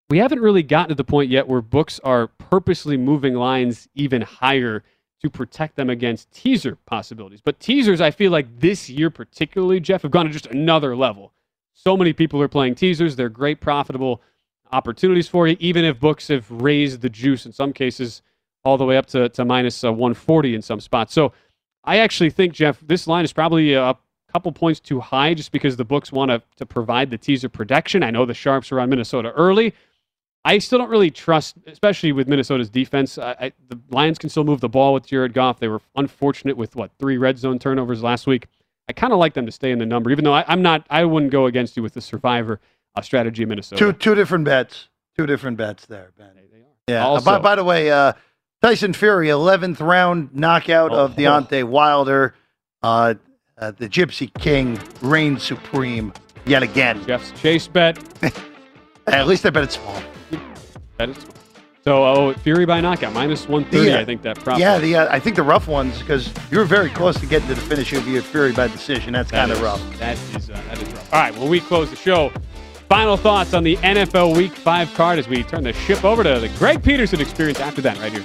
[SPEAKER 2] We haven't really gotten to the point yet where books are purposely moving lines even higher to protect them against teaser possibilities. But teasers, I feel like this year particularly, Jeff, have gone to just another level. So many people are playing teasers; they're great, profitable opportunities for you. Even if books have raised the juice in some cases all the way up to, to minus, uh, 140 in some spots. So I actually think, Jeff, this line is probably a couple points too high just because the books want to, to provide the teaser protection. I know the Sharps were on Minnesota early. I still don't really trust, especially with Minnesota's defense. I, I, the Lions can still move the ball with Jared Goff. They were unfortunate with what three red zone turnovers last week. I kind of like them to stay in the number, even though I, am not. I wouldn't go against you with the survivor uh, strategy of Minnesota.
[SPEAKER 3] Two two different bets. Two different bets there, Ben. Yeah. Also, by, by the way, uh, Tyson Fury, 11th round knockout oh, of Deontay oh. Wilder. Uh, uh, the Gypsy King reigns supreme yet again.
[SPEAKER 2] Jeff's chase bet.
[SPEAKER 3] At least I bet it's small.
[SPEAKER 2] Bet it's small. So, oh, Fury by knockout, minus 130, I think that probably.
[SPEAKER 3] Yeah, the, uh, I think the rough ones, because you were very close to getting to the finish of your Fury by decision. That's kind of rough.
[SPEAKER 2] That is, uh, that is rough. All right, well, we close the show. Final thoughts on the NFL Week 5 card as we turn the ship over to the Greg Peterson experience after that, right here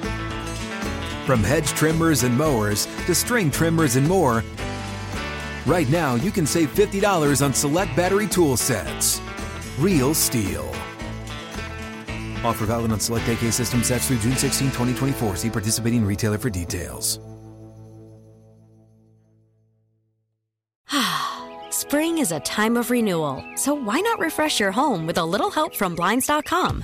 [SPEAKER 4] From hedge trimmers and mowers to string trimmers and more, right now you can save $50 on select battery tool sets. Real STIHL. Offer valid on select AK system sets through June 16, 2024. See participating retailer for details.
[SPEAKER 5] Spring is a time of renewal, so why not refresh your home with a little help from Blinds.com?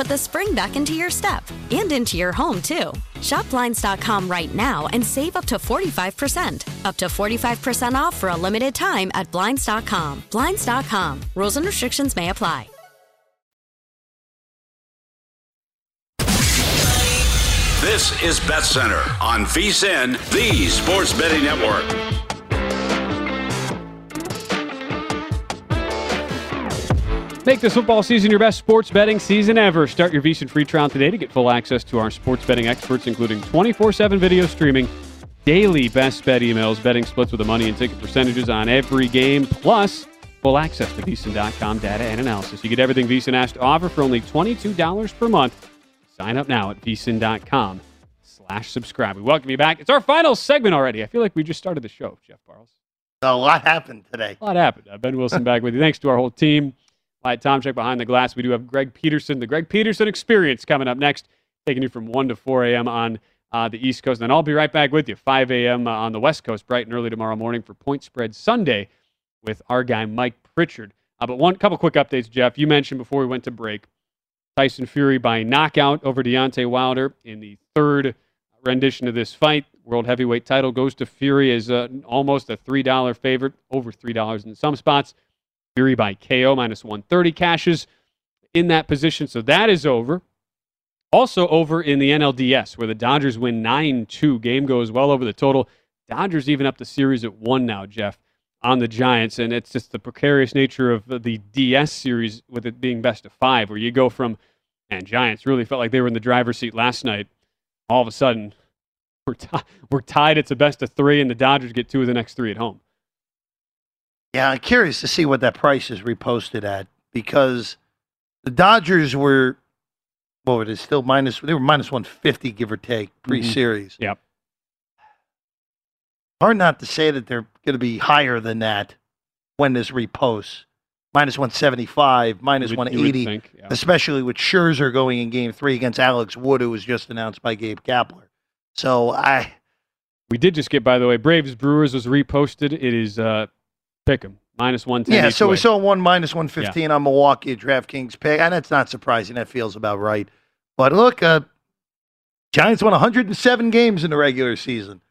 [SPEAKER 5] put the spring back into your step and into your home, too. Shop Blinds.com right now and save up to 45%. Up to 45% off for a limited time at Blinds.com. Blinds.com. Rules and restrictions may apply.
[SPEAKER 1] This is Bet Center on VSIN, the Sports Betting Network.
[SPEAKER 2] Make this football season your best sports betting season ever. Start your VSiN free trial today to get full access to our sports betting experts, including 24-7 video streaming, daily best bet emails, betting splits with the money and ticket percentages on every game, plus full access to VSiN.com data and analysis. You get everything VSiN has to offer for only $22 per month. Sign up now at VSiN.com slash subscribe. We welcome you back. It's our final segment already. I feel like we just started the show, Jeff Parles.
[SPEAKER 3] A lot happened today.
[SPEAKER 2] A lot happened. Uh, ben Wilson back with you. Thanks to our whole team. Hi, Tomchik behind the glass. We do have Greg Peterson, the Greg Peterson Experience coming up next, taking you from 1 to 4 a.m. on uh, the East Coast. And then I'll be right back with you, 5 a.m. Uh, on the West Coast, bright and early tomorrow morning for Point Spread Sunday with our guy, Mike Pritchard. Uh, but one couple quick updates, Jeff. You mentioned before we went to break Tyson Fury by knockout over Deontay Wilder in the third rendition of this fight. World heavyweight title goes to Fury as uh, almost a $3 favorite, over $3 in some spots. Fury by KO minus 130 cashes in that position. So that is over. Also over in the NLDS, where the Dodgers win 9 2. Game goes well over the total. Dodgers even up the series at one now, Jeff, on the Giants. And it's just the precarious nature of the DS series with it being best of five, where you go from, and Giants really felt like they were in the driver's seat last night. All of a sudden, we're, t- we're tied. It's a best of three, and the Dodgers get two of the next three at home.
[SPEAKER 3] Yeah, I'm curious to see what that price is reposted at because the Dodgers were, well, it is still minus, they were minus 150, give or take, pre series.
[SPEAKER 2] Yep.
[SPEAKER 3] Hard not to say that they're going to be higher than that when this reposts. Minus 175, minus
[SPEAKER 2] You would- you would
[SPEAKER 3] 180,
[SPEAKER 2] think, yeah.
[SPEAKER 3] especially with Scherzer going in game three against Alex Wood, who was just announced by Gabe Kapler. So I,
[SPEAKER 2] We did just get, by the way, Braves Brewers was reposted. It is uh, pick 'em minus one ten.
[SPEAKER 3] Yeah, so we saw one minus 115 on Milwaukee DraftKings pick, and that's not surprising. That feels about right. But look, uh, Giants won 107 games in the regular season.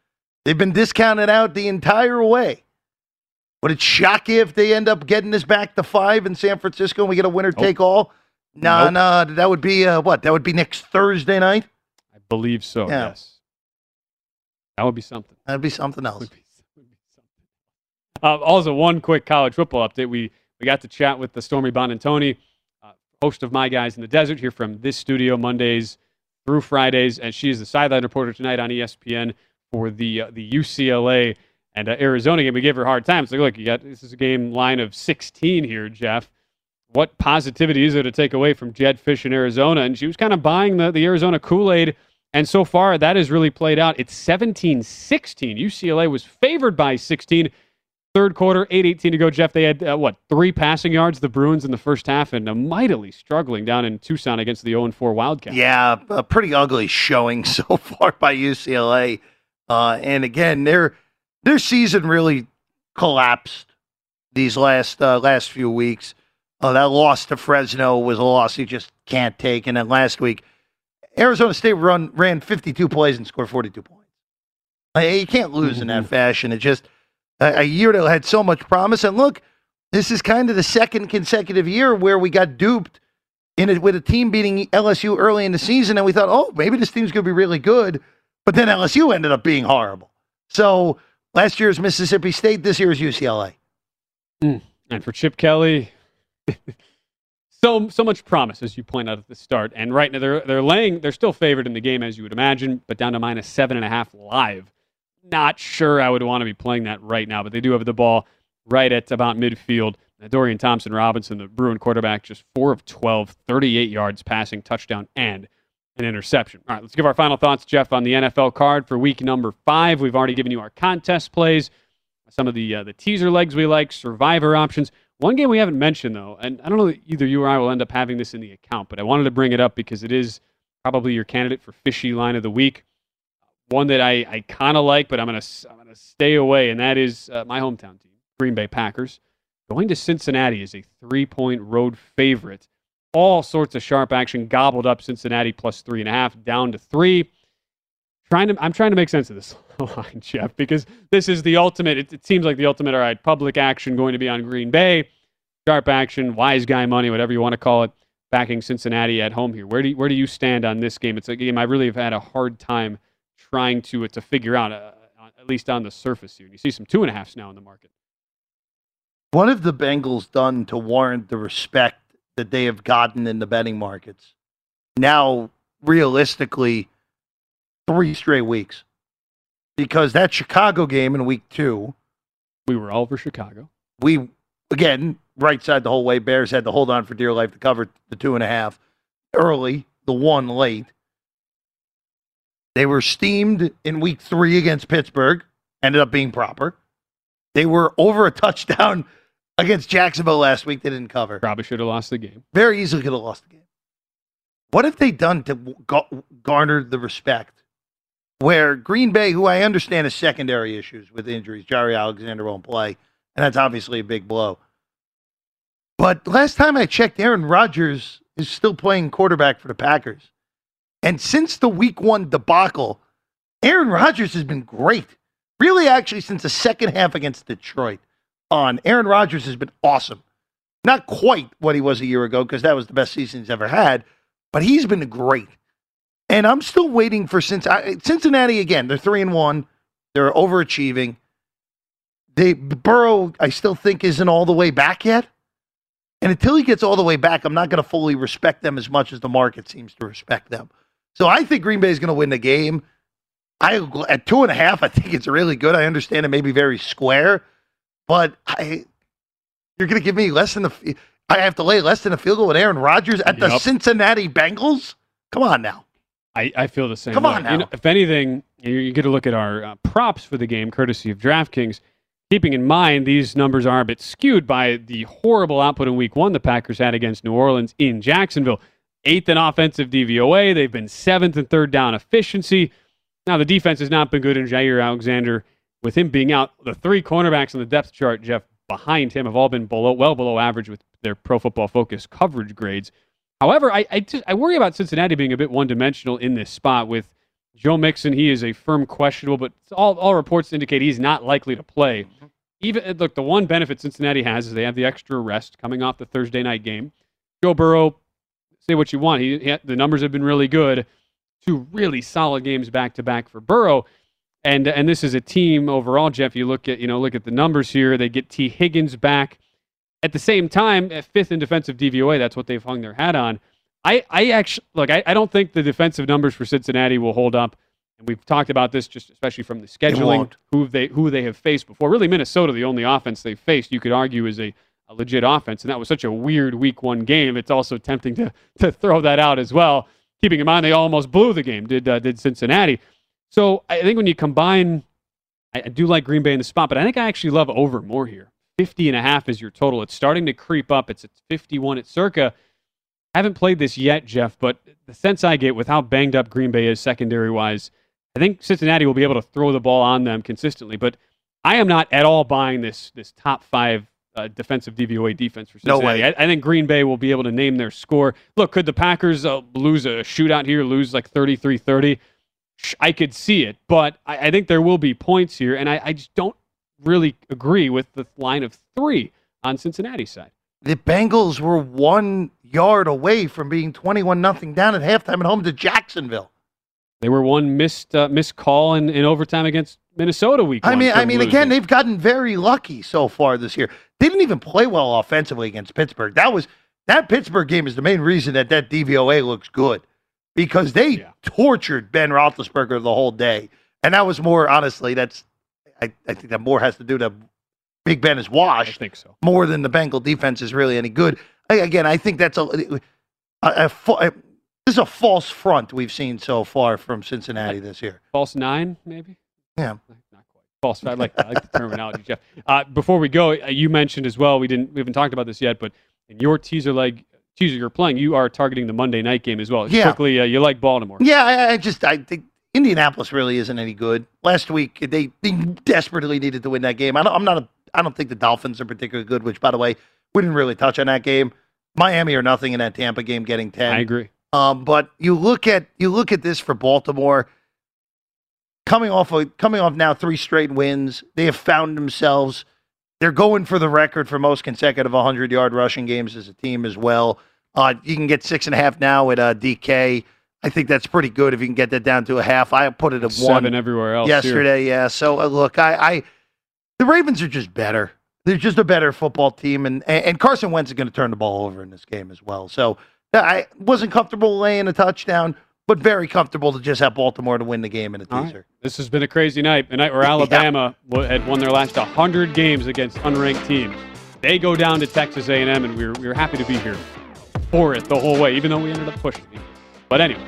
[SPEAKER 3] They've been discounted out the entire way. Would it shock you if they end up getting this back to five in San Francisco and we get a winner take all? No,
[SPEAKER 2] Nope.
[SPEAKER 3] no, that would be uh, what? That would be next Thursday night.
[SPEAKER 2] I believe so.
[SPEAKER 3] Yeah.
[SPEAKER 2] Yes, that would be something.
[SPEAKER 3] That'd be something else.
[SPEAKER 2] Would be, would be something. Uh, also, one quick college football update. We we got to chat with the Stormy Buonantony, uh, host of My Guys in the Desert, here from this studio Mondays through Fridays, and she is the sideline reporter tonight on ESPN for the uh, the UCLA and uh, Arizona game. We gave her a hard time. It's like, look, you got this is a game line of 16 here, Jeff. What positivity is there to take away from Jedd Fisch in Arizona? And she was kind of buying the, the Arizona Kool Aid. And so far, that has really played out. It's 17 16. UCLA was favored by 16. Third quarter, 8 18 to go. Jeff, they had, uh, what, three passing yards, the Bruins in the first half, and uh, mightily struggling down in Tucson against the 0 4 Wildcats.
[SPEAKER 3] Yeah, a pretty ugly showing so far by UCLA. Uh, and again, their their season really collapsed these last uh, last few weeks. Uh, that loss to Fresno was a loss you just can't take. And then last week, Arizona State run ran 52 plays and scored 42 points. Like, you can't lose mm-hmm. in that mm-hmm. fashion. It just a, year that had so much promise. And look, this is kind of the second consecutive year where we got duped in it with a team beating LSU early in the season, and we thought, oh, maybe this team's going to be really good. But then LSU ended up being horrible. So last year's Mississippi State, this year's UCLA.
[SPEAKER 2] Mm. And for Chip Kelly, so so much promise as you point out at the start. And right now they're they're laying they're still favored in the game as you would imagine, but down to minus seven and a half live. Not sure I would want to be playing that right now, but they do have the ball right at about midfield. Dorian Thompson Robinson, the Bruin quarterback, just four of 12, 38 yards passing, touchdown, and an interception. All right, let's give our final thoughts, Jeff, on the NFL card for week number five. We've already given you our contest plays, some of the uh, the teaser legs we like, survivor options. One game we haven't mentioned though, and I don't know that either you or I will end up having this in the account, but I wanted to bring it up because it is probably your candidate for fishy line of the week. One that I, I kind of like, but I'm gonna I'm gonna stay away, and that is uh, my hometown team, Green Bay Packers, going to Cincinnati is a three point road favorite. All sorts of sharp action gobbled up Cincinnati plus three and a half down to three trying to I'm trying to make sense of this line, Jeff, because this is the ultimate. It, it, seems like the ultimate. All right, public action going to be on Green Bay, sharp action, wise guy money, whatever you want to call it, backing Cincinnati at home here. Where do you, where do you stand on this game? It's a game I really have had a hard time trying to to figure out, uh, at least on the surface here. And you see some two and a halfs now in the market.
[SPEAKER 3] What have the Bengals done to warrant the respect that they have gotten in the betting markets? Now, realistically three straight weeks because that Chicago game in week two,
[SPEAKER 2] we were all for Chicago.
[SPEAKER 3] We again right side the whole way. Bears had to hold on for dear life to cover the two and a half early, the one late. They were steamed in week three against Pittsburgh, ended up being proper. They were over a touchdown against Jacksonville last week. They didn't cover.
[SPEAKER 2] Probably should have lost the game.
[SPEAKER 3] Very easily could have lost the game. What have they done to garner the respect where Green Bay, who I understand has secondary issues with injuries, Jaire Alexander won't play, and that's obviously a big blow. But last time I checked, Aaron Rodgers is still playing quarterback for the Packers. And since the week one debacle, Aaron Rodgers has been great. Really, actually, since the second half against Detroit on, Aaron Rodgers has been awesome. Not quite what he was a year ago, because that was the best season he's ever had, but he's been great. And I'm still waiting for Cincinnati. Cincinnati again. They're three and one. They're overachieving. They Burrow, I still think, isn't all the way back yet. And until he gets all the way back, I'm not going to fully respect them as much as the market seems to respect them. So I think Green Bay is going to win the game. I at two and a half, I think it's really good. I understand it may be very square, but I you're going to give me less than the. I have to lay less than a field goal with Aaron Rodgers at yep. the Cincinnati Bengals. Come on now.
[SPEAKER 2] I, I feel the same.
[SPEAKER 3] Come way. on now.
[SPEAKER 2] You know, if anything, you, you get to look at our uh, props for the game, courtesy of DraftKings. Keeping in mind these numbers are a bit skewed by the horrible output in Week One the Packers had against New Orleans in Jacksonville. Eighth in offensive DVOA. They've been seventh and third down efficiency. Now the defense has not been good in Jaire Alexander. With him being out, the three cornerbacks on the depth chart, Jeff, behind him have all been below, well below average with their Pro Football Focus coverage grades. However, I I, just, I worry about Cincinnati being a bit one dimensional in this spot with Joe Mixon. He is a firm questionable, but all, all reports indicate he's not likely to play. Mm-hmm. Even look, the one benefit Cincinnati has is they have the extra rest coming off the Thursday night game. Joe Burrow, say what you want, he, he the numbers have been really good. Two really solid games back to back for Burrow. And and this is a team overall, Jeff. You look at you know look at the numbers here. They get Tee Higgins back. At the same time, at fifth in defensive DVOA, that's what they've hung their hat on. I, I actually look. I, I don't think the defensive numbers for Cincinnati will hold up. And we've talked about this just especially from the scheduling, who they who they have faced before. Really, Minnesota, the only offense they've faced, you could argue, is a, a legit offense, and that was such a weird Week One game. It's also tempting to to throw that out as well. Keeping in mind they almost blew the game. Did uh, did Cincinnati? So I think when you combine, I, I do like Green Bay in the spot, but I think I actually love over more here. 50 and a half is your total. It's starting to creep up. It's at 51 at circa. Haven't played this yet, Jeff, but the sense I get with how banged up Green Bay is secondary wise, I think Cincinnati will be able to throw the ball on them consistently. But I am not at all buying this this top five uh, defensive DVOA defense for Cincinnati.
[SPEAKER 3] No way.
[SPEAKER 2] I, I think Green Bay will be able to name their score. Look, could the Packers uh, lose a shootout here, lose like 33 30? I could see it, but I, I think there will be points here, and I, I just don't really agree with the line of three on Cincinnati's side.
[SPEAKER 3] The Bengals were one yard away from being 21 nothing down at halftime at home to Jacksonville.
[SPEAKER 2] They were one missed uh, missed call in, in overtime against Minnesota week.
[SPEAKER 3] I mean, I mean,
[SPEAKER 2] losing.
[SPEAKER 3] again, they've gotten very lucky so far this year. They didn't even play well offensively against Pittsburgh. That was that Pittsburgh game is the main reason that that DVOA looks good because they
[SPEAKER 2] Yeah.
[SPEAKER 3] tortured Ben Roethlisberger the whole day, and that was more honestly. That's I, I think that more has to do to Big Ben is washed.
[SPEAKER 2] I think so.
[SPEAKER 3] more than the Bengal defense is really any good. I, again, I think that's a, a, a, a this is a false front we've seen so far from Cincinnati this year.
[SPEAKER 2] False nine, maybe.
[SPEAKER 3] Yeah.
[SPEAKER 2] False. I like, I like the terminology, Jeff. Uh, before we go, uh, you mentioned as well. We didn't. We haven't talked about this yet, but in your teaser leg teaser you're playing, you are targeting the Monday night game as well.
[SPEAKER 3] Yeah.
[SPEAKER 2] Quickly, uh, you like Baltimore.
[SPEAKER 3] Yeah, I, I just I think Indianapolis really isn't any good. Last week they, they desperately needed to win that game. I don't, I'm not a I don't think the Dolphins are particularly good. Which, by the way, we didn't really touch on that game. Miami or nothing in that Tampa game, getting ten.
[SPEAKER 2] I agree.
[SPEAKER 3] Um, but you look at you look at this for Baltimore, coming off of, coming off now three straight wins. They have found themselves. They're going for the record for most consecutive 100 yard rushing games as a team as well. Uh, you can get six and a half now at uh, DK. I think that's pretty good if you can get that down to a half. I put it at
[SPEAKER 2] Seven
[SPEAKER 3] one
[SPEAKER 2] everywhere else.
[SPEAKER 3] yesterday. Yeah. So uh, look, I, I the Ravens are just better. They're just a better football team, and and Carson Wentz is going to turn the ball over in this game as well. So I wasn't comfortable laying a touchdown, but very comfortable to just have Baltimore to win the game in a
[SPEAKER 2] All right.
[SPEAKER 3] teaser.
[SPEAKER 2] This has been a crazy night. A night where Alabama wa- had won their last 100 games against unranked teams. They go down to Texas A&M, and we were, we were happy to be here for it the whole way, even though we ended up pushing it. But anyway,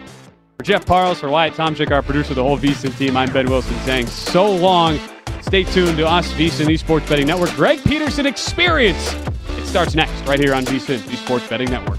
[SPEAKER 2] for Jeff Parles, for Wyatt Tomchik, our producer, the whole VSIN team, I'm Ben Wilson saying so long. Stay tuned to us, VSIN Esports Betting Network. Greg Peterson Experience. It starts next, right here on VSIN Esports Betting Network.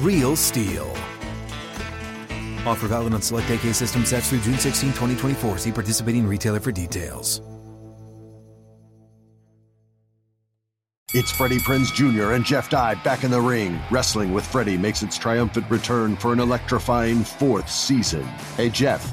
[SPEAKER 4] Real STIHL. Offer valid on select AK system sets through June 16, 2024. See participating retailer for details.
[SPEAKER 6] It's Freddie Prinze Jr. and Jeff Dye back in the ring. Wrestling with Freddie makes its triumphant return for an electrifying fourth season. Hey, Jeff,